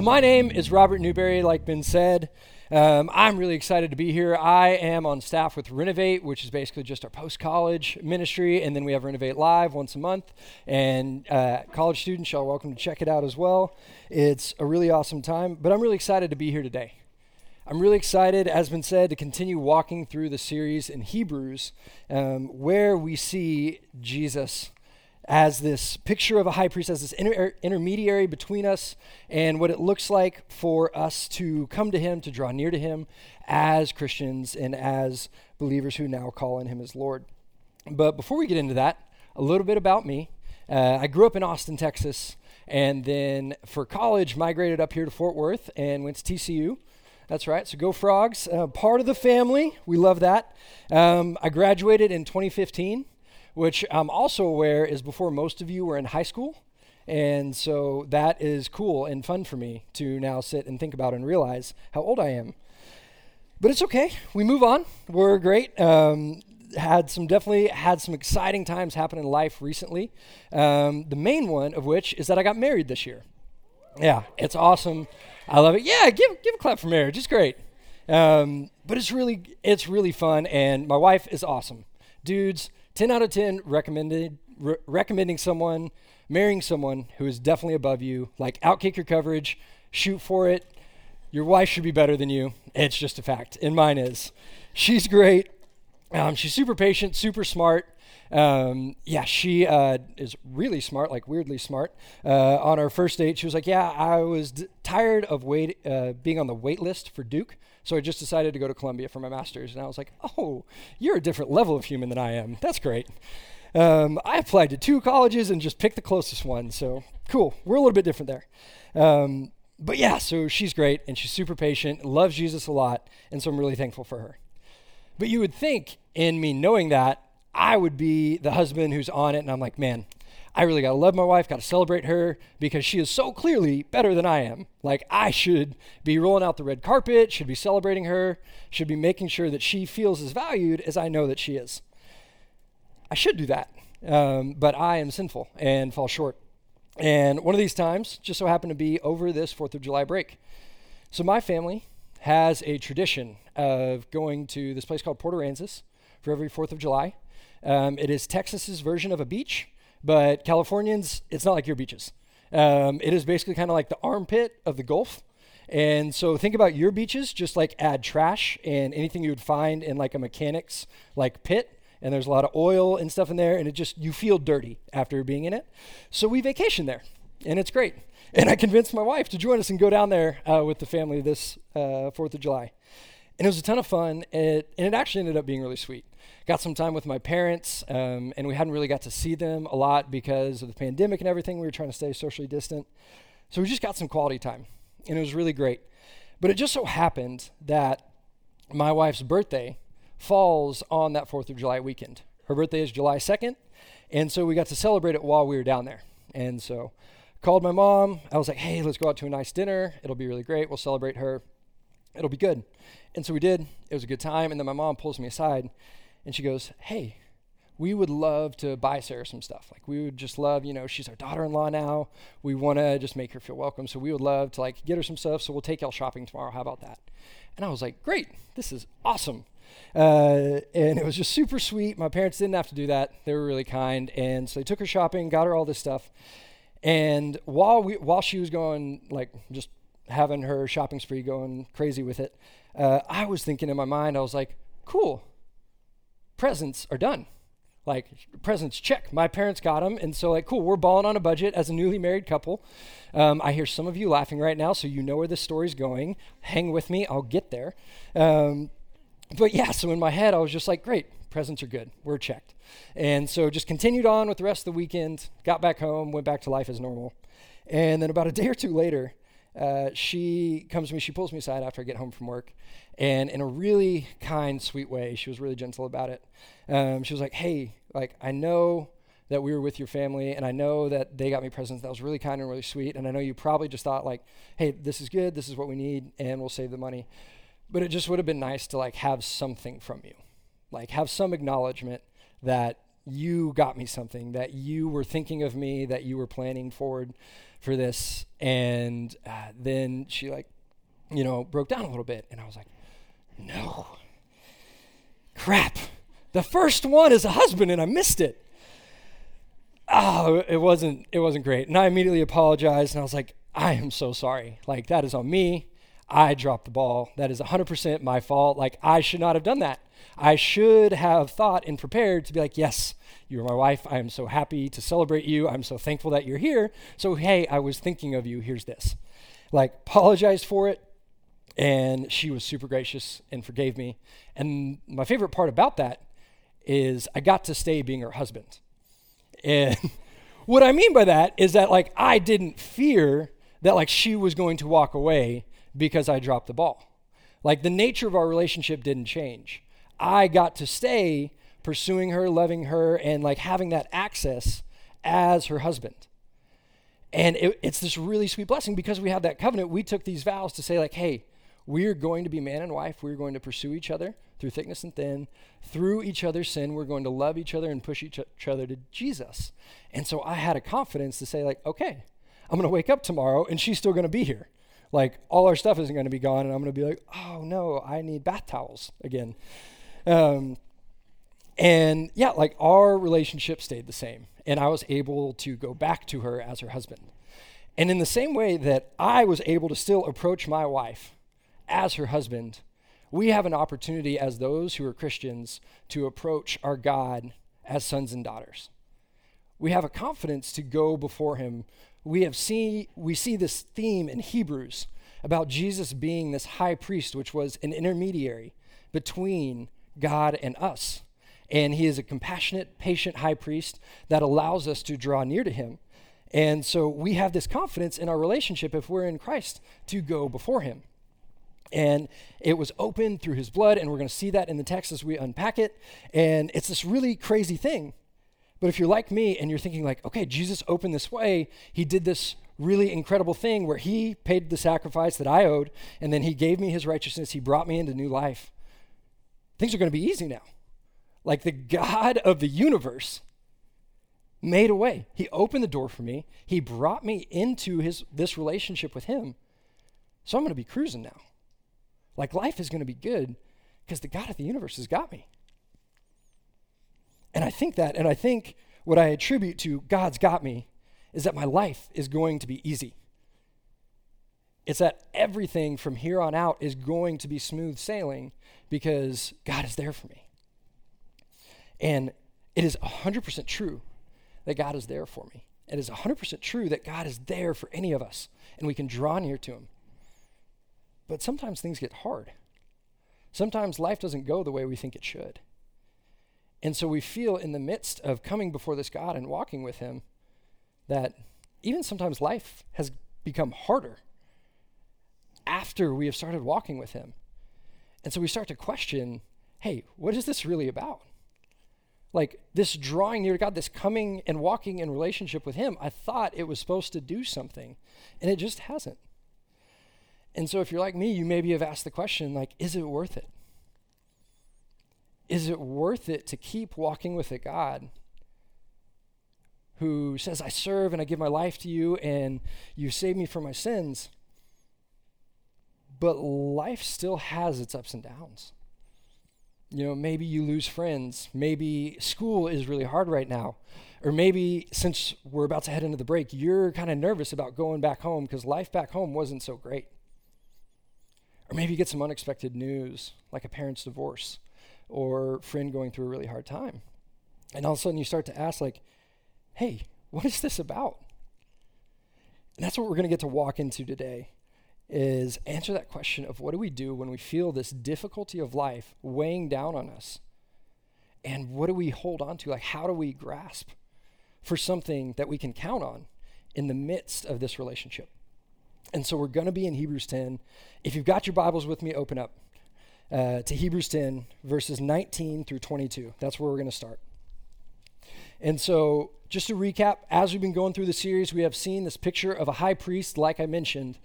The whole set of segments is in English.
Well, my name is Robert Newberry, like been said. Um, I'm really excited to be here. I am on staff with Renovate, which is basically just our post college ministry, and then we have Renovate Live once a month. And uh, college students, y'all welcome to check it out as well. It's a really awesome time, but I'm really excited to be here today. I'm really excited, as been said, to continue walking through the series in Hebrews um, where we see Jesus as this picture of a high priest, as this inter- intermediary between us and what it looks like for us to come to him, to draw near to him as Christians and as believers who now call on him as Lord. But before we get into that, a little bit about me. Uh, I grew up in Austin, Texas, and then for college, migrated up here to Fort Worth and went to TCU. That's right. So go frogs. Uh, part of the family. We love that. Um, I graduated in 2015 which I'm also aware is before most of you were in high school. And so that is cool and fun for me to now sit and think about and realize how old I am. But it's okay. We move on. We're great. Um, had some definitely had some exciting times happen in life recently. Um, the main one of which is that I got married this year. Yeah, it's awesome. I love it. Yeah, give give a clap for marriage. It's great. Um, but it's really it's really fun, and my wife is awesome. Dudes, 10 out of 10 recommended re- recommending someone marrying someone who is definitely above you like outkick your coverage shoot for it. Your wife should be better than you. It's just a fact. And mine is. She's great. Um, she's super patient super smart. Um, yeah, she uh, is really smart, like weirdly smart. Uh, on our first date, she was like, "Yeah, I was d- tired of wait uh, being on the wait list for Duke, so I just decided to go to Columbia for my master's. And I was like, oh, you're a different level of human than I am. That's great. Um, I applied to two colleges and just picked the closest one. So cool. We're a little bit different there. Um, but yeah, so she's great and she's super patient, loves Jesus a lot. And so I'm really thankful for her. But you would think, in me knowing that, I would be the husband who's on it. And I'm like, man, I really got to love my wife, got to celebrate her because she is so clearly better than I am. Like, I should be rolling out the red carpet, should be celebrating her, should be making sure that she feels as valued as I know that she is. I should do that, um, but I am sinful and fall short. And one of these times just so happened to be over this 4th of July break. So, my family has a tradition of going to this place called Port Aransas for every 4th of July. Um, it is Texas's version of a beach but Californians, it's not like your beaches. Um, it is basically kind of like the armpit of the Gulf. And so think about your beaches, just like add trash and anything you would find in like a mechanic's like pit. And there's a lot of oil and stuff in there, and it just, you feel dirty after being in it. So we vacation there, and it's great. And I convinced my wife to join us and go down there uh, with the family this uh, 4th of July. And it was a ton of fun, and it, and it actually ended up being really sweet got some time with my parents, um, and we hadn't really got to see them a lot because of the pandemic and everything. We were trying to stay socially distant. So we just got some quality time, and it was really great. But it just so happened that my wife's birthday falls on that 4th of July weekend. Her birthday is July 2nd, and so we got to celebrate it while we were down there. And so called my mom. I was like, hey, let's go out to a nice dinner. It'll be really great. We'll celebrate her. It'll be good. And so we did. It was a good time. And then my mom pulls me aside and she goes, Hey, we would love to buy Sarah some stuff. Like we would just love, you know, she's our daughter-in-law now. We want to just make her feel welcome. So we would love to like get her some stuff. So we'll take y'all shopping tomorrow. How about that? And I was like, great, this is awesome. Uh, and it was just super sweet. My parents didn't have to do that. They were really kind. And so they took her shopping, got her all this stuff. And while we, while she was going, like just having her shopping spree, going crazy with it, uh, I was thinking in my mind, I was like, cool presents are done. Like, presents, check. My parents got them. And so, like, cool, we're balling on a budget as a newly married couple. Um, I hear some of you laughing right now, so you know where this story's going. Hang with me, I'll get there. Um, but yeah, so in my head, I was just like, great, presents are good. We're checked. And so just continued on with the rest of the weekend, got back home, went back to life as normal. And then about a day or two later, uh, she comes to me, she pulls me aside after I get home from work, and in a really kind, sweet way, she was really gentle about it. Um, she was like, "Hey, like I know that we were with your family, and I know that they got me presents. That was really kind and really sweet. And I know you probably just thought like, hey, this is good, this is what we need, and we'll save the money. But it just would have been nice to like have something from you, like have some acknowledgement that you got me something, that you were thinking of me, that you were planning forward for this. And uh, then she like, you know, broke down a little bit, and I was like, no, crap. The first one is a husband, and I missed it. Oh, it wasn't it wasn't great. And I immediately apologized, and I was like, I am so sorry. Like that is on me. I dropped the ball. That is 100% my fault. Like I should not have done that. I should have thought and prepared to be like, yes, you're my wife. I am so happy to celebrate you. I'm so thankful that you're here. So, hey, I was thinking of you. Here's this. Like, apologized for it. And she was super gracious and forgave me. And my favorite part about that is I got to stay being her husband. And what I mean by that is that, like, I didn't fear that, like, she was going to walk away because I dropped the ball. Like, the nature of our relationship didn't change. I got to stay pursuing her, loving her, and like having that access as her husband. And it, it's this really sweet blessing because we have that covenant. We took these vows to say, like, hey, we're going to be man and wife. We're going to pursue each other through thickness and thin. Through each other's sin, we're going to love each other and push each other to Jesus. And so I had a confidence to say, like, okay, I'm going to wake up tomorrow and she's still going to be here. Like, all our stuff isn't going to be gone. And I'm going to be like, oh, no, I need bath towels again. Um, and yeah, like our relationship stayed the same. And I was able to go back to her as her husband. And in the same way that I was able to still approach my wife as her husband, we have an opportunity as those who are Christians to approach our God as sons and daughters. We have a confidence to go before him. We have seen we see this theme in Hebrews about Jesus being this high priest which was an intermediary between God and us. And he is a compassionate, patient high priest that allows us to draw near to him. And so we have this confidence in our relationship if we're in Christ to go before him. And it was open through his blood, and we're going to see that in the text as we unpack it. And it's this really crazy thing. But if you're like me and you're thinking, like, okay, Jesus opened this way, he did this really incredible thing where he paid the sacrifice that I owed, and then he gave me his righteousness, he brought me into new life. Things are going to be easy now. Like the God of the universe made a way. He opened the door for me. He brought me into his this relationship with him. So I'm going to be cruising now. Like life is going to be good because the God of the universe has got me. And I think that, and I think what I attribute to God's got me is that my life is going to be easy. It's that everything from here on out is going to be smooth sailing because God is there for me. And it is 100% true that God is there for me. It is 100% true that God is there for any of us and we can draw near to Him. But sometimes things get hard. Sometimes life doesn't go the way we think it should. And so we feel in the midst of coming before this God and walking with Him that even sometimes life has become harder after we have started walking with Him. And so we start to question hey, what is this really about? Like this drawing near to God, this coming and walking in relationship with Him, I thought it was supposed to do something, and it just hasn't. And so, if you're like me, you maybe have asked the question, like, is it worth it? Is it worth it to keep walking with a God who says, I serve and I give my life to you and you save me from my sins? But life still has its ups and downs you know, maybe you lose friends. Maybe school is really hard right now. Or maybe since we're about to head into the break, you're kind of nervous about going back home because life back home wasn't so great. Or maybe you get some unexpected news, like a parent's divorce or friend going through a really hard time. And all of a sudden you start to ask, like, hey, what is this about? And that's what we're going to get to walk into today is answer that question of what do we do when we feel this difficulty of life weighing down on us? And what do we hold on to? Like, how do we grasp for something that we can count on in the midst of this relationship? And so we're going to be in Hebrews 10. If you've got your Bibles with me, open up uh, to Hebrews 10, verses 19 through 22. That's where we're going to start. And so, just to recap, as we've been going through the series, we have seen this picture of a high priest, like I mentioned.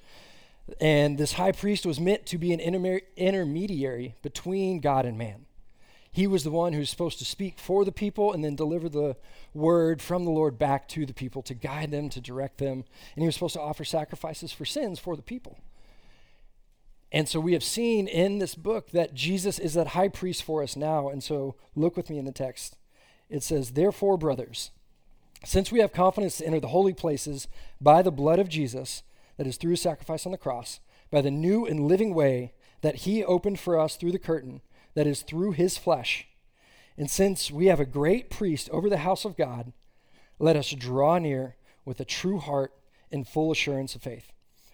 And this high priest was meant to be an interme- intermediary between God and man. He was the one who's supposed to speak for the people and then deliver the word from the Lord back to the people to guide them, to direct them. And he was supposed to offer sacrifices for sins for the people. And so we have seen in this book that Jesus is that high priest for us now. And so look with me in the text. It says, Therefore, brothers, since we have confidence to enter the holy places by the blood of Jesus, that is through sacrifice on the cross, by the new and living way that he opened for us through the curtain, that is through his flesh. And since we have a great priest over the house of God, let us draw near with a true heart and full assurance of faith,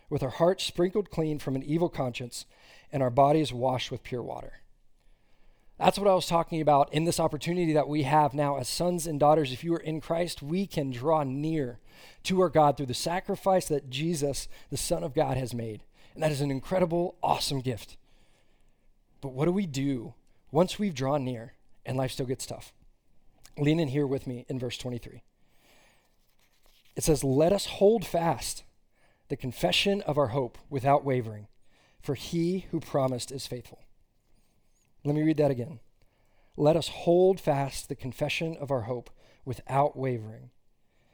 with our hearts sprinkled clean from an evil conscience and our bodies washed with pure water. That's what I was talking about in this opportunity that we have now as sons and daughters. If you are in Christ, we can draw near to our God through the sacrifice that Jesus, the Son of God, has made. And that is an incredible, awesome gift. But what do we do once we've drawn near and life still gets tough? Lean in here with me in verse 23. It says, Let us hold fast the confession of our hope without wavering, for he who promised is faithful. Let me read that again. Let us hold fast the confession of our hope without wavering,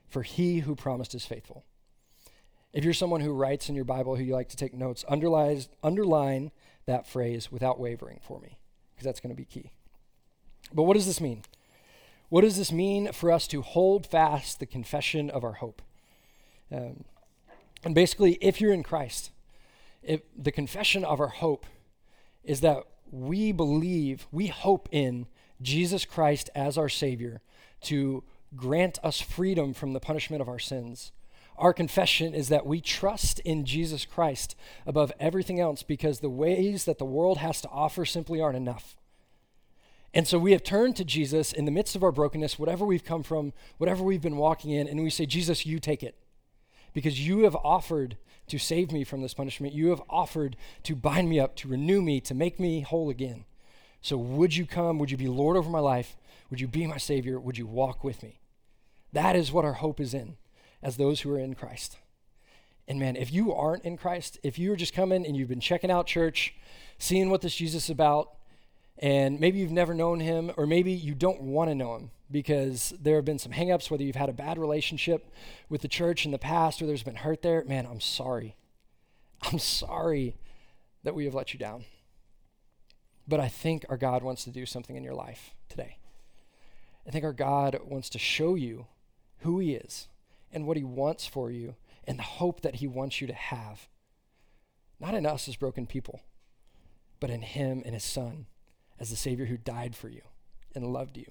for he who promised is faithful. If you're someone who writes in your Bible who you like to take notes, underline that phrase without wavering for me, because that's going to be key. But what does this mean? What does this mean for us to hold fast the confession of our hope? Um, and basically, if you're in Christ, if the confession of our hope is that we believe, we hope in Jesus Christ as our Savior to grant us freedom from the punishment of our sins our confession is that we trust in Jesus Christ above everything else because the ways that the world has to offer simply aren't enough. And so we have turned to Jesus in the midst of our brokenness, whatever we've come from, whatever we've been walking in, and we say, Jesus, you take it. Because you have offered to save me from this punishment. You have offered to bind me up, to renew me, to make me whole again. So would you come? Would you be Lord over my life? Would you be my Savior? Would you walk with me? That is what our hope is in as those who are in Christ. And man, if you aren't in Christ, if you're just coming and you've been checking out church, seeing what this Jesus is about, and maybe you've never known him, or maybe you don't want to know him because there have been some hangups, whether you've had a bad relationship with the church in the past or there's been hurt there, man, I'm sorry. I'm sorry that we have let you down. But I think our God wants to do something in your life today. I think our God wants to show you who he is and what He wants for you and the hope that He wants you to have. Not in us as broken people, but in Him and His Son as the Savior who died for you and loved you.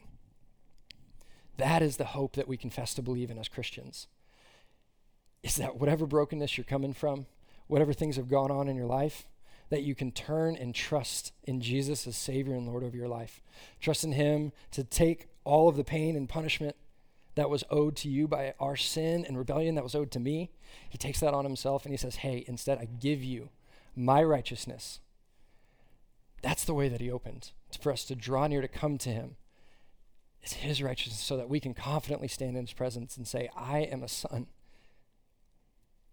That is the hope that we confess to believe in as Christians. Is that whatever brokenness you're coming from, whatever things have gone on in your life, that you can turn and trust in Jesus as Savior and Lord of your life. Trust in Him to take all of the pain and punishment that was owed to you by our sin and rebellion that was owed to me, he takes that on himself and he says, Hey, instead, I give you my righteousness. That's the way that he opened for us to draw near to come to him. It's his righteousness so that we can confidently stand in his presence and say, I am a son,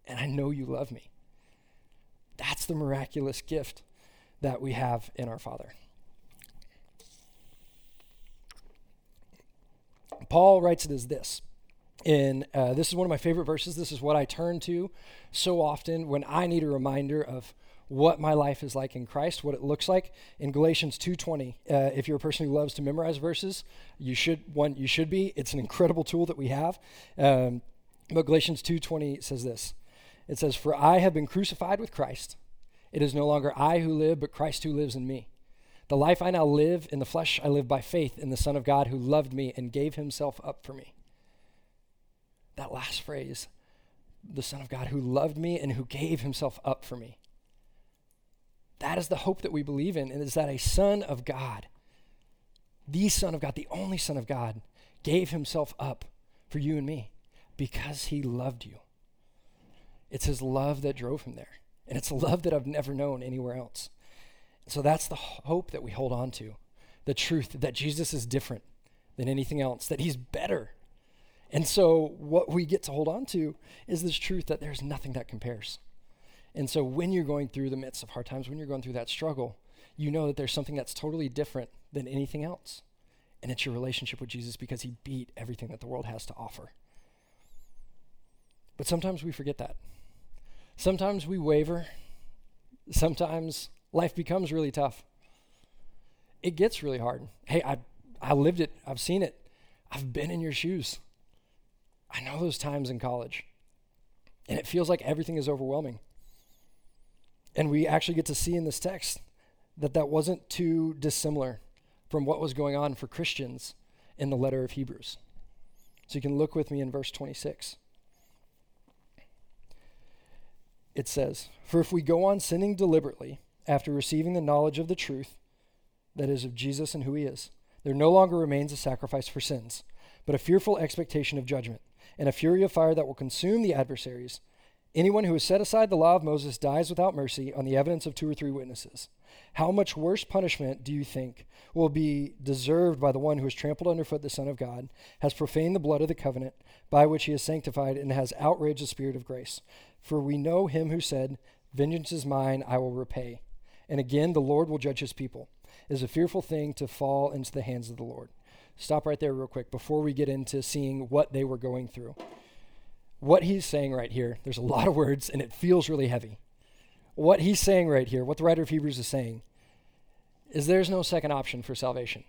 and I know you love me. That's the miraculous gift that we have in our Father. Paul writes it as this. And uh, this is one of my favorite verses. This is what I turn to so often when I need a reminder of what my life is like in Christ, what it looks like. In Galatians 2:20, uh, if you're a person who loves to memorize verses, you should one you should be. It's an incredible tool that we have. Um, but Galatians 2:20 says this. It says, "For I have been crucified with Christ. It is no longer I who live, but Christ who lives in me." The life I now live in the flesh, I live by faith in the Son of God who loved me and gave himself up for me. That last phrase, the Son of God who loved me and who gave himself up for me. That is the hope that we believe in, and is that a Son of God, the Son of God, the only Son of God, gave himself up for you and me because he loved you. It's his love that drove him there. And it's a love that I've never known anywhere else. So that's the hope that we hold on to the truth that Jesus is different than anything else, that he's better. And so what we get to hold on to is this truth that there's nothing that compares. And so when you're going through the midst of hard times, when you're going through that struggle, you know that there's something that's totally different than anything else. And it's your relationship with Jesus because he beat everything that the world has to offer. But sometimes we forget that. Sometimes we waver. Sometimes life becomes really tough. It gets really hard. Hey, I, I lived it, I've seen it, I've been in your shoes. I know those times in college. And it feels like everything is overwhelming. And we actually get to see in this text that that wasn't too dissimilar from what was going on for Christians in the letter of Hebrews. So you can look with me in verse 26 it says, For if we go on sinning deliberately after receiving the knowledge of the truth, that is, of Jesus and who he is, there no longer remains a sacrifice for sins, but a fearful expectation of judgment, and a fury of fire that will consume the adversaries. Anyone who has set aside the law of Moses dies without mercy on the evidence of two or three witnesses. How much worse punishment do you think will be deserved by the one who has trampled underfoot the Son of God, has profaned the blood of the covenant by which he is sanctified, and has outraged the Spirit of grace? For we know him who said, Vengeance is mine, I will repay. And again, the Lord will judge his people. It is a fearful thing to fall into the hands of the Lord. Stop right there, real quick, before we get into seeing what they were going through. What he's saying right here, there's a lot of words, and it feels really heavy. What he's saying right here, what the writer of Hebrews is saying, is there's no second option for salvation.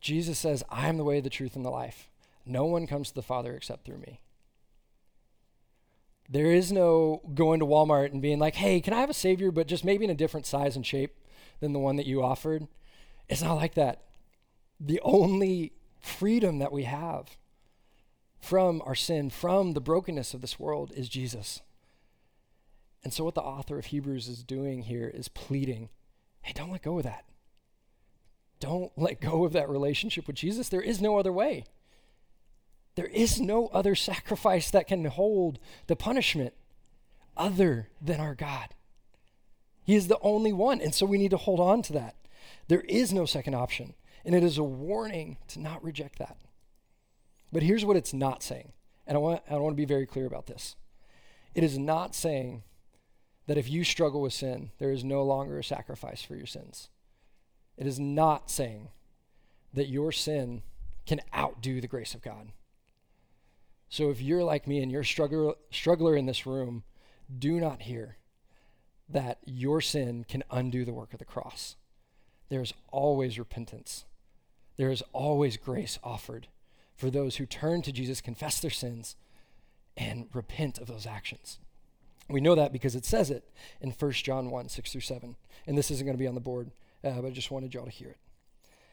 Jesus says, I am the way, the truth, and the life. No one comes to the Father except through me. There is no going to Walmart and being like, hey, can I have a Savior, but just maybe in a different size and shape than the one that you offered? It's not like that. The only freedom that we have from our sin, from the brokenness of this world, is Jesus. And so, what the author of Hebrews is doing here is pleading hey, don't let go of that. Don't let go of that relationship with Jesus. There is no other way. There is no other sacrifice that can hold the punishment other than our God. He is the only one, and so we need to hold on to that. There is no second option, and it is a warning to not reject that. But here's what it's not saying, and I want, I want to be very clear about this. It is not saying that if you struggle with sin, there is no longer a sacrifice for your sins. It is not saying that your sin can outdo the grace of God. So if you're like me and you're a struggler, struggler in this room, do not hear that your sin can undo the work of the cross. There's always repentance. There is always grace offered for those who turn to Jesus, confess their sins, and repent of those actions. We know that because it says it in 1 John 1 6 through 7. And this isn't going to be on the board, uh, but I just wanted y'all to hear it.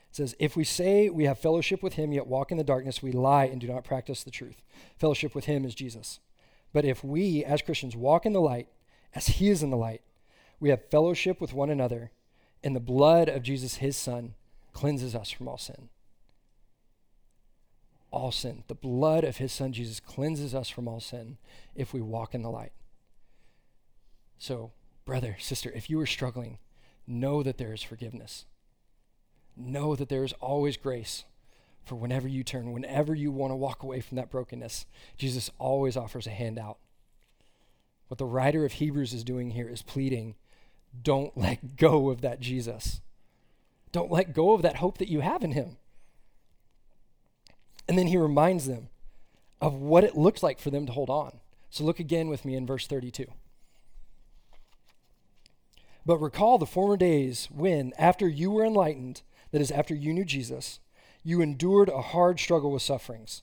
It says, If we say we have fellowship with him, yet walk in the darkness, we lie and do not practice the truth. Fellowship with him is Jesus. But if we, as Christians, walk in the light, as he is in the light, we have fellowship with one another, and the blood of Jesus, his son, cleanses us from all sin. All sin. The blood of his son, Jesus, cleanses us from all sin if we walk in the light. So, brother, sister, if you are struggling, know that there is forgiveness know that there is always grace for whenever you turn, whenever you want to walk away from that brokenness. Jesus always offers a handout. What the writer of Hebrews is doing here is pleading don't let go of that Jesus. Don't let go of that hope that you have in him. And then he reminds them of what it looks like for them to hold on. So look again with me in verse 32. But recall the former days when, after you were enlightened, that is, after you knew Jesus, you endured a hard struggle with sufferings,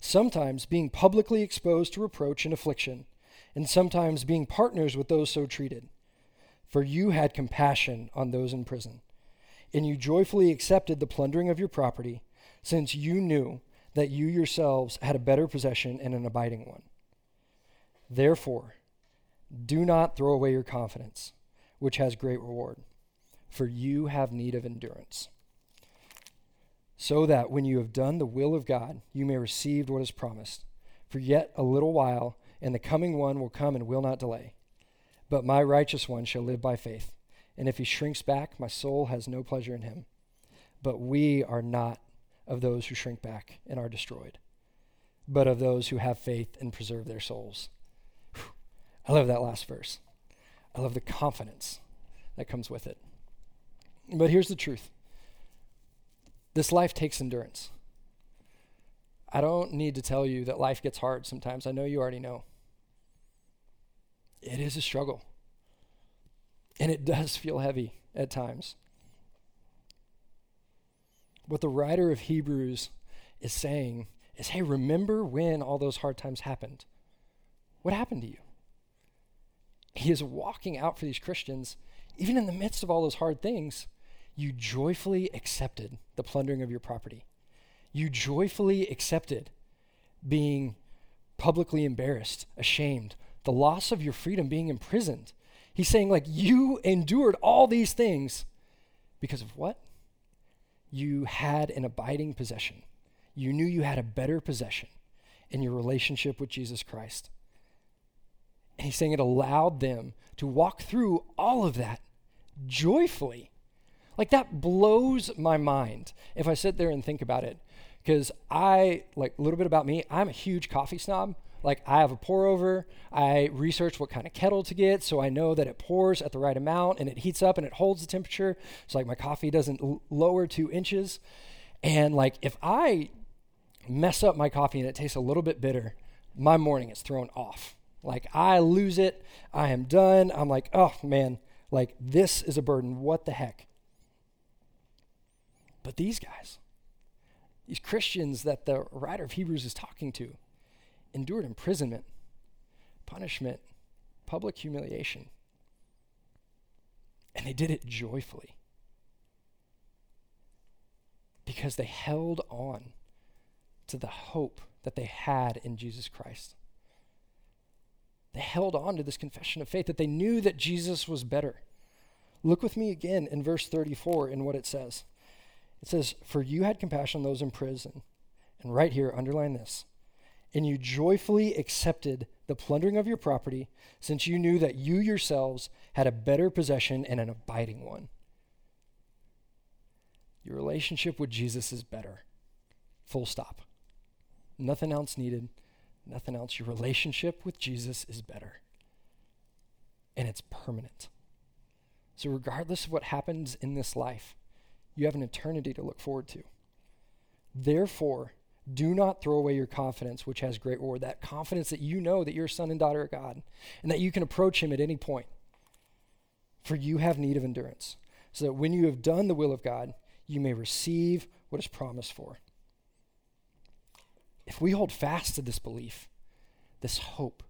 sometimes being publicly exposed to reproach and affliction, and sometimes being partners with those so treated. For you had compassion on those in prison, and you joyfully accepted the plundering of your property, since you knew that you yourselves had a better possession and an abiding one. Therefore, do not throw away your confidence, which has great reward, for you have need of endurance so that when you have done the will of God, you may receive what is promised. For yet a little while, and the coming one will come and will not delay. But my righteous one shall live by faith. And if he shrinks back, my soul has no pleasure in him. But we are not of those who shrink back and are destroyed, but of those who have faith and preserve their souls. Whew. I love that last verse. I love the confidence that comes with it. But here's the truth this life takes endurance. I don't need to tell you that life gets hard sometimes. I know you already know. It is a struggle. And it does feel heavy at times. What the writer of Hebrews is saying is hey, remember when all those hard times happened? What happened to you? He is walking out for these Christians, even in the midst of all those hard things, you joyfully accepted the plundering of your property. You joyfully accepted being publicly embarrassed, ashamed, the loss of your freedom, being imprisoned. He's saying, like, you endured all these things because of what? You had an abiding possession. You knew you had a better possession in your relationship with Jesus Christ. And he's saying it allowed them to walk through all of that joyfully. Like, that blows my mind if I sit there and think about it. Because I, like, a little bit about me, I'm a huge coffee snob. Like I have a pour over, I research what kind of kettle to get so I know that it pours at the right amount and it heats up and it holds the temperature. So like my coffee doesn't l- lower two inches. And like if I mess up my coffee and it tastes a little bit bitter, my morning is thrown off. Like I lose it, I am done. I'm like, oh man, like this is a burden. What the heck? But these guys, these Christians that the writer of Hebrews is talking to, endured imprisonment, punishment, public humiliation. And they did it joyfully because they held on to the hope that they had in Jesus Christ. They held on to this confession of faith that they knew that Jesus was better. Look with me again in verse 34 in what it says. It says, For you had compassion on those in prison. And right here, underline this and you joyfully accepted the plundering of your property, since you knew that you yourselves had a better possession and an abiding one. Your relationship with Jesus is better. Full stop. Nothing else needed, nothing else. Your relationship with Jesus is better. And it's permanent. So, regardless of what happens in this life, you have an eternity to look forward to. Therefore, do not throw away your confidence, which has great reward. That confidence that you know that you're a son and daughter of God and that you can approach Him at any point. For you have need of endurance, so that when you have done the will of God, you may receive what is promised for. If we hold fast to this belief, this hope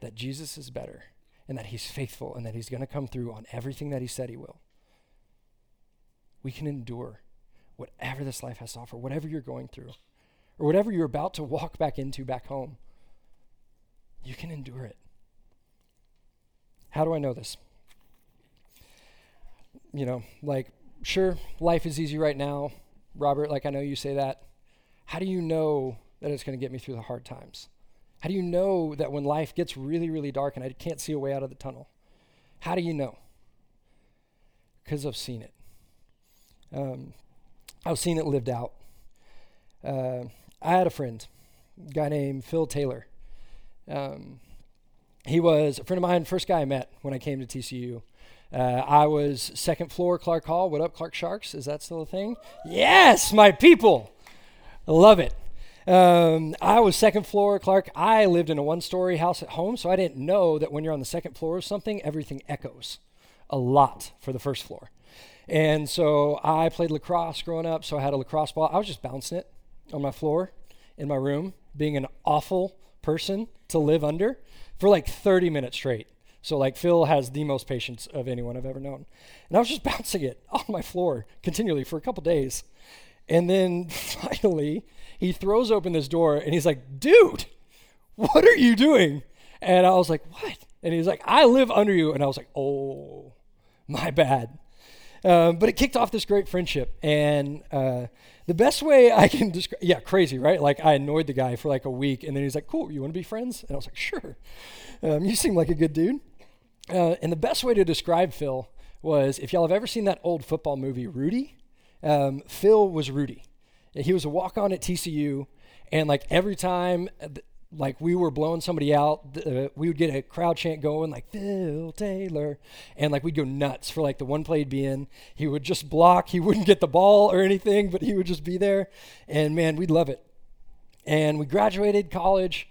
that Jesus is better and that He's faithful and that He's going to come through on everything that He said He will, we can endure whatever this life has to offer, whatever you're going through or whatever you're about to walk back into back home, you can endure it. How do I know this? You know, like, sure, life is easy right now. Robert, like, I know you say that. How do you know that it's going to get me through the hard times? How do you know that when life gets really, really dark and I can't see a way out of the tunnel? How do you know? Because I've seen it. Um, I've seen it lived out. Uh, I had a friend, a guy named Phil Taylor. Um, he was a friend of mine, first guy I met when I came to TCU. Uh, I was second floor Clark Hall. What up, Clark Sharks? Is that still a thing? Yes, my people. I love it. Um, I was second floor Clark. I lived in a one story house at home, so I didn't know that when you're on the second floor of something, everything echoes a lot for the first floor. And so I played lacrosse growing up, so I had a lacrosse ball. I was just bouncing it on my floor in my room, being an awful person to live under for like 30 minutes straight. So like Phil has the most patience of anyone I've ever known. And I was just bouncing it on my floor continually for a couple days. And then finally, he throws open this door and he's like, "Dude, what are you doing?" And I was like, "What?" And he's like, "I live under you." And I was like, "Oh, my bad." Um, but it kicked off this great friendship. And uh, the best way I can describe, yeah, crazy, right? Like I annoyed the guy for like a week, and then he's like, "Cool, you want to be friends?" And I was like, "Sure." Um, you seem like a good dude. Uh, and the best way to describe Phil was if y'all have ever seen that old football movie, Rudy. Um, Phil was Rudy. He was a walk on at TCU, and like every time, uh, like we were blowing somebody out, uh, we would get a crowd chant going, like Phil Taylor, and like we'd go nuts for like the one play he'd be in. He would just block. He wouldn't get the ball or anything, but he would just be there, and man, we'd love it. And we graduated college,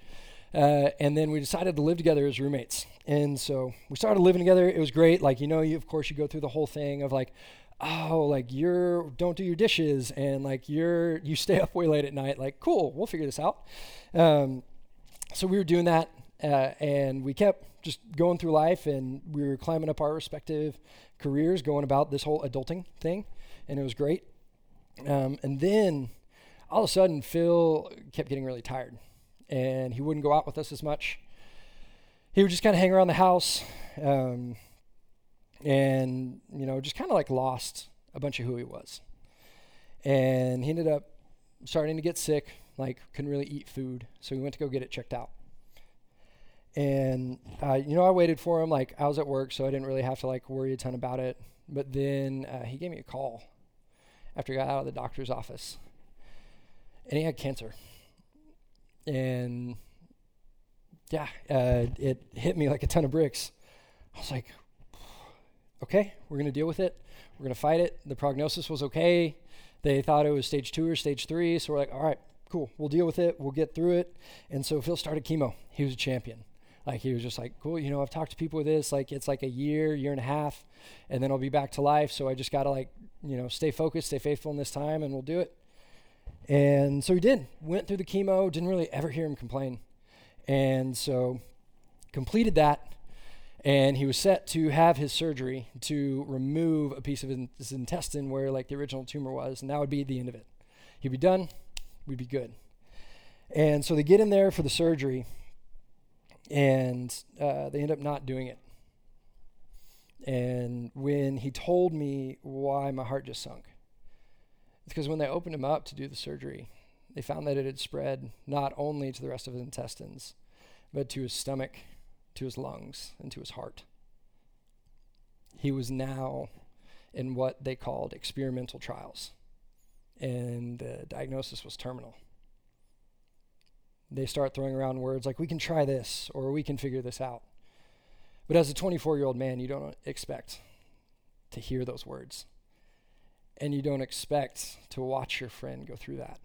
uh, and then we decided to live together as roommates. And so we started living together. It was great. Like you know, you of course you go through the whole thing of like, oh, like you're don't do your dishes and like you're you stay up way late at night. Like, cool, we'll figure this out. Um, so we were doing that, uh, and we kept just going through life, and we were climbing up our respective careers, going about this whole adulting thing, and it was great. Um, and then all of a sudden, Phil kept getting really tired, and he wouldn't go out with us as much. He would just kind of hang around the house. Um, and you know just kind of like lost a bunch of who he was and he ended up starting to get sick like couldn't really eat food so we went to go get it checked out and uh, you know i waited for him like i was at work so i didn't really have to like worry a ton about it but then uh, he gave me a call after he got out of the doctor's office and he had cancer and yeah uh, it hit me like a ton of bricks i was like okay, we're to deal with it. We're to fight it. The prognosis was okay. They thought it was stage two or stage three. So we're like, all right, cool. We'll deal with it. We'll get through it. And so Phil started chemo. He was a champion. Like he was just like, cool, you know, I've talked to people with this. Like it's like a year, year and a half, and then I'll be back to life. So I just got to like, you know, stay focused, stay faithful in this time, and we'll do it. And so he did. Went through the chemo. Didn't really ever hear him complain. And so completed that and he was set to have his surgery to remove a piece of his intestine where like the original tumor was and that would be the end of it he'd be done we'd be good. And so they get in there for the surgery and uh, they end up not doing it. And when he told me why my heart just sunk it's because when they opened him up to do the surgery they found that it had spread not only to the rest of his intestines but to his stomach to his lungs and to his heart. He was now in what they called experimental trials, and the diagnosis was terminal. They start throwing around words like, we can try this or we can figure this out. But as a 24 year old man, you don't expect to hear those words. And you don't expect to watch your friend go through that.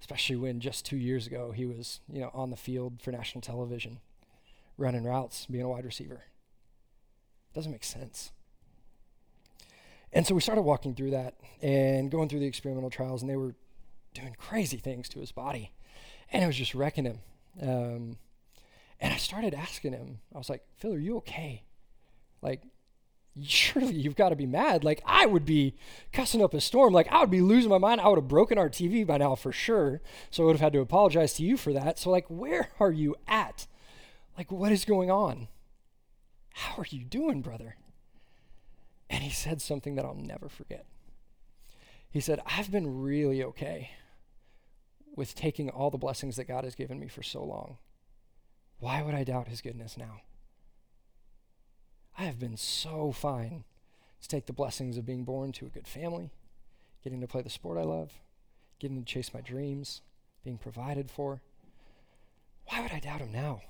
Especially when just two years ago he was, you know, on the field for national television running routes, being a wide receiver. Doesn't make sense. And so we started walking through that and going through the experimental trials, and they were doing crazy things to his body. And it was just wrecking him. Um, and I started asking him, I was like, Phil, are you okay? Like, surely you've got to be mad. Like, I would be cussing up a storm. Like, I would be losing my mind. I would have broken our TV by now for sure. So I would have had to apologize to you for that. So, like, where are you at? Like, what is going on? How are you doing, brother? And he said something that I'll never forget. He said, I've been really okay with taking all the blessings that God has given me for so long. Why would I doubt his goodness now? I have been so fine to take the blessings of being born to a good family, getting to play the sport I love, getting to chase my dreams, being provided for. Why would I doubt him now?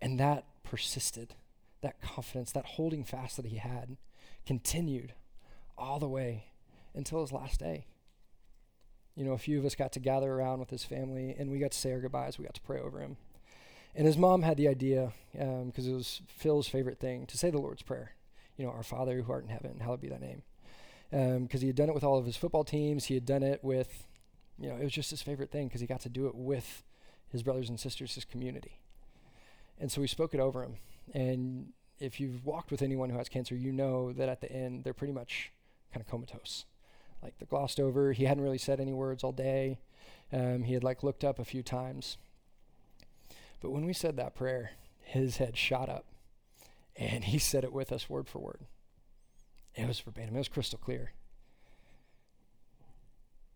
And that persisted. That confidence, that holding fast that he had, continued all the way until his last day. You know, a few of us got to gather around with his family and we got to say our goodbyes. We got to pray over him. And his mom had the idea, because um, it was Phil's favorite thing, to say the Lord's Prayer. You know, Our Father who art in heaven, hallowed be thy name. Because um, he had done it with all of his football teams. He had done it with, you know, it was just his favorite thing because he got to do it with his brothers and sisters, his community. And so we spoke it over him. And if you've walked with anyone who has cancer, you know that at the end, they're pretty much kind of comatose. Like they're glossed over. He hadn't really said any words all day. Um, he had like looked up a few times. But when we said that prayer, his head shot up And he said it with us word for word. It was verbatim, it was crystal clear.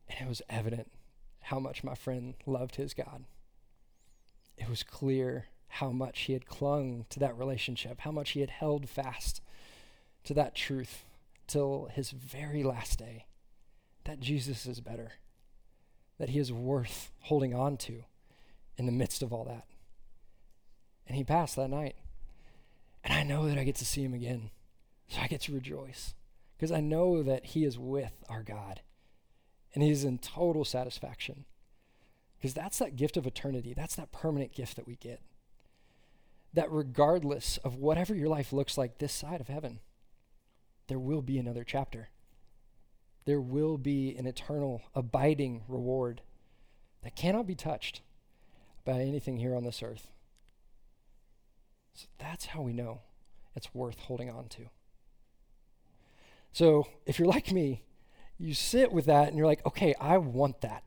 And it was evident how much my friend loved his God. It was clear how much he had clung to that relationship, how much he had held fast to that truth till his very last day that Jesus is better, that he is worth holding on to in the midst of all that. And he passed that night. And I know that I get to see him again. So I get to rejoice because I know that he is with our God and he's in total satisfaction. Because that's that gift of eternity. That's that permanent gift that we get. That regardless of whatever your life looks like this side of heaven, there will be another chapter. There will be an eternal, abiding reward that cannot be touched by anything here on this earth. So that's how we know it's worth holding on to. So if you're like me, you sit with that and you're like, okay, I want that.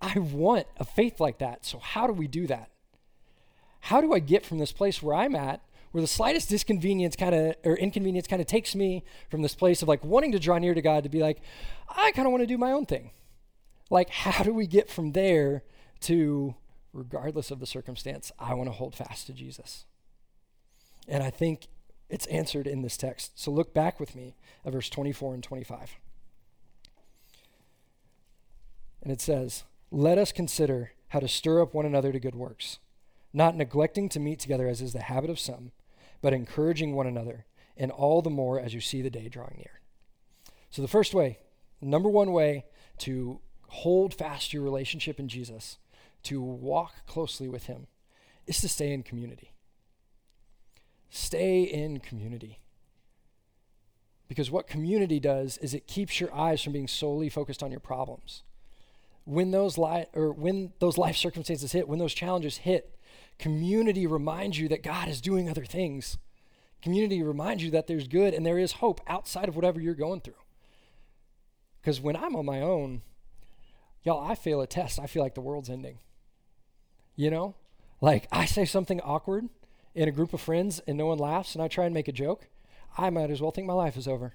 I want a faith like that. So how do we do that? How do I get from this place where I'm at where the slightest disconvenience kind of or inconvenience kind of takes me from this place of like wanting to draw near to God to be like, I kind of want to do my own thing. Like, how do we get from there to, regardless of the circumstance, I want to hold fast to Jesus? And I think it's answered in this text. So look back with me at verse 24 and 25. And it says, Let us consider how to stir up one another to good works, not neglecting to meet together as is the habit of some but encouraging one another, and all the more as you see the day drawing near. So, the first way, number one way to hold fast your relationship in Jesus, to walk closely with Him, is to stay in community. Stay in community. Because what community does is it keeps your eyes from being solely focused on your problems. When those li- or when those life circumstances hit, when those challenges hit, Community reminds you that God is doing other things. Community reminds you that there's good and there is hope outside of whatever you're going through. Because when I'm on my own, y'all, I fail a test. I feel like the world's ending. You know? Like, I say something awkward in a group of friends and no one laughs and I try and make a joke. I might as well think my life is over.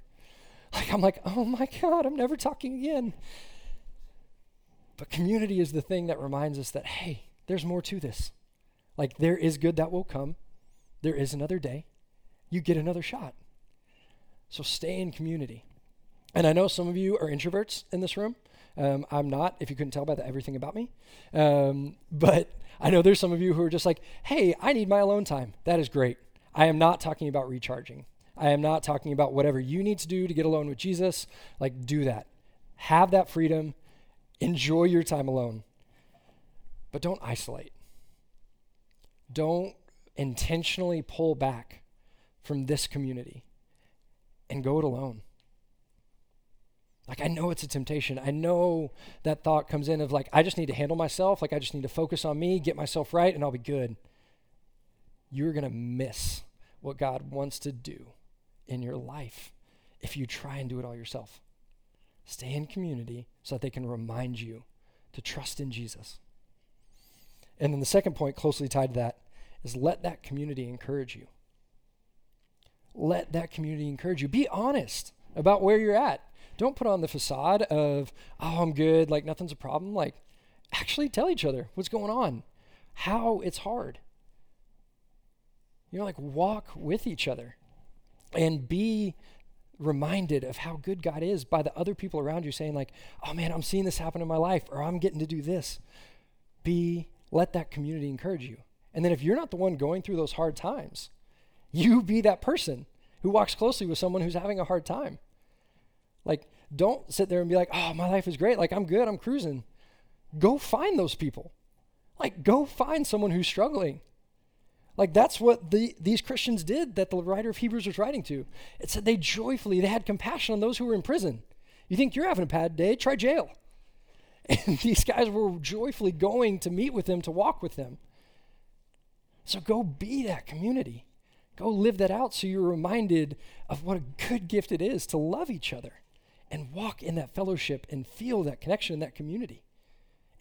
Like, I'm like, oh my God, I'm never talking again. But community is the thing that reminds us that, hey, there's more to this. Like, there is good that will come. There is another day. You get another shot. So stay in community. And I know some of you are introverts in this room. Um, I'm not, if you couldn't tell by the everything about me. Um, but I know there's some of you who are just like, hey, I need my alone time. That is great. I am not talking about recharging. I am not talking about whatever you need to do to get alone with Jesus. Like, do that. Have that freedom. Enjoy your time alone. But don't isolate don't intentionally pull back from this community and go it alone. Like, I know it's a temptation. I know that thought comes in of like, I just need to handle myself. Like, I just need to focus on me, get myself right, and I'll be good. You're going to miss what God wants to do in your life if you try and do it all yourself. Stay in community so that they can remind you to trust in Jesus. And then the second point, closely tied to that, is let that community encourage you. Let that community encourage you. Be honest about where you're at. Don't put on the facade of, oh, I'm good, like nothing's a problem. Like, actually tell each other what's going on, how it's hard. You know, like walk with each other and be reminded of how good God is by the other people around you saying, like, oh man, I'm seeing this happen in my life, or I'm getting to do this. Be let that community encourage you. And then if you're not the one going through those hard times, you be that person who walks closely with someone who's having a hard time. Like, don't sit there and be like, oh, my life is great. Like, I'm good. I'm cruising. Go find those people. Like, go find someone who's struggling. Like, that's what the, these Christians did that the writer of Hebrews was writing to. It said they joyfully, they had compassion on those who were in prison. You think you're having a bad day? Try jail. And these guys were joyfully going to meet with them, to walk with them. So go be that community. Go live that out so you're reminded of what a good gift it is to love each other and walk in that fellowship and feel that connection in that community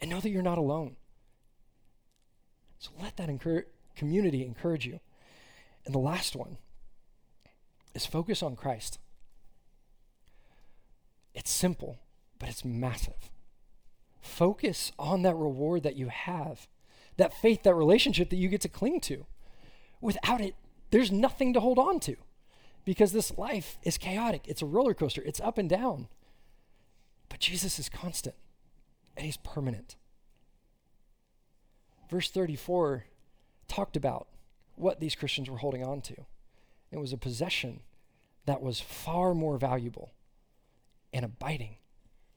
and know that you're not alone. So let that community encourage you. And the last one, is focus on Christ. It's simple, but it's massive. Focus on that reward that you have, that faith, that relationship that you get to cling to. Without it, there's nothing to hold on to because this life is chaotic. It's a roller coaster, it's up and down. But Jesus is constant and he's permanent. Verse 34 talked about what these Christians were holding on to. It was a possession that was far more valuable and abiding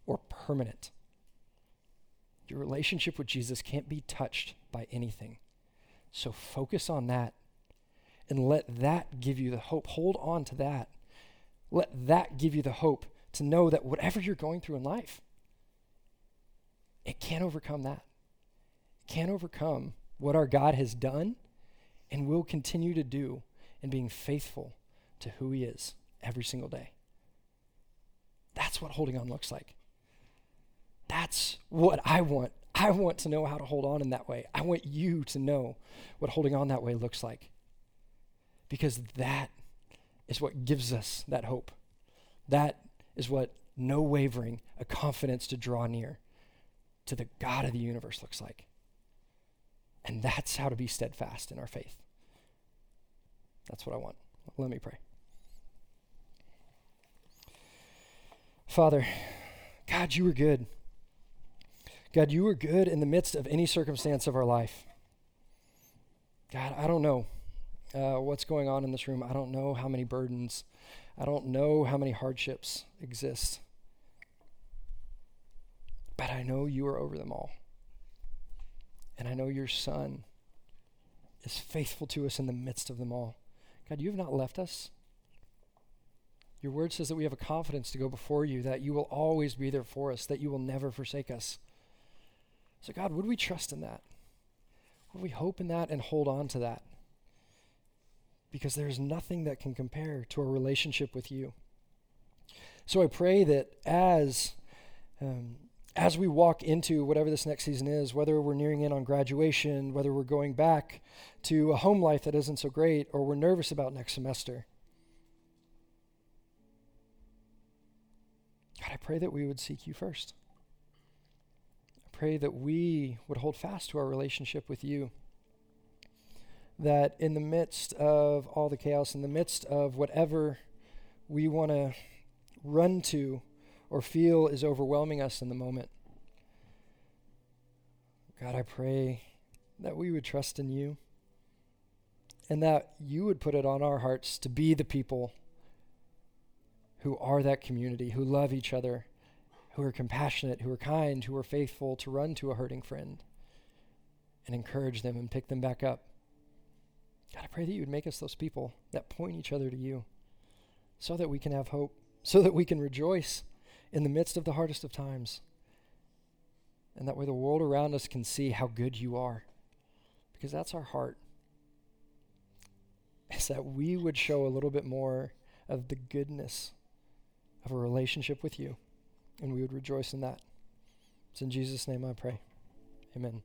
or permanent. Your relationship with Jesus can't be touched by anything. So focus on that and let that give you the hope. Hold on to that. Let that give you the hope to know that whatever you're going through in life, it can't overcome that. It can't overcome what our God has done and will continue to do in being faithful to who He is every single day. That's what holding on looks like. That's what I want. I want to know how to hold on in that way. I want you to know what holding on that way looks like. Because that is what gives us that hope. That is what no wavering, a confidence to draw near to the God of the universe looks like. And that's how to be steadfast in our faith. That's what I want. Let me pray. Father, God, you are good. God, you are good in the midst of any circumstance of our life. God, I don't know uh, what's going on in this room. I don't know how many burdens, I don't know how many hardships exist. But I know you are over them all. And I know your Son is faithful to us in the midst of them all. God, you have not left us. Your word says that we have a confidence to go before you, that you will always be there for us, that you will never forsake us. So, God, would we trust in that? Would we hope in that and hold on to that? Because there is nothing that can compare to our relationship with you. So I pray that as um, as we walk into whatever this next season is, whether we're nearing in on graduation, whether we're going back to a home life that isn't so great, or we're nervous about next semester, God, I pray that we would seek you first. Pray that we would hold fast to our relationship with you. That in the midst of all the chaos, in the midst of whatever we want to run to or feel is overwhelming us in the moment, God, I pray that we would trust in you and that you would put it on our hearts to be the people who are that community, who love each other, who are compassionate, who are kind, who are faithful to run to a hurting friend and encourage them and pick them back up. God, I pray that you would make us those people that point each other to you so that we can have hope, so that we can rejoice in the midst of the hardest of times. And that way the world around us can see how good you are. Because that's our heart. Is that we would show a little bit more of the goodness of a relationship with you. And we would rejoice in that. It's in Jesus' name I pray. Amen.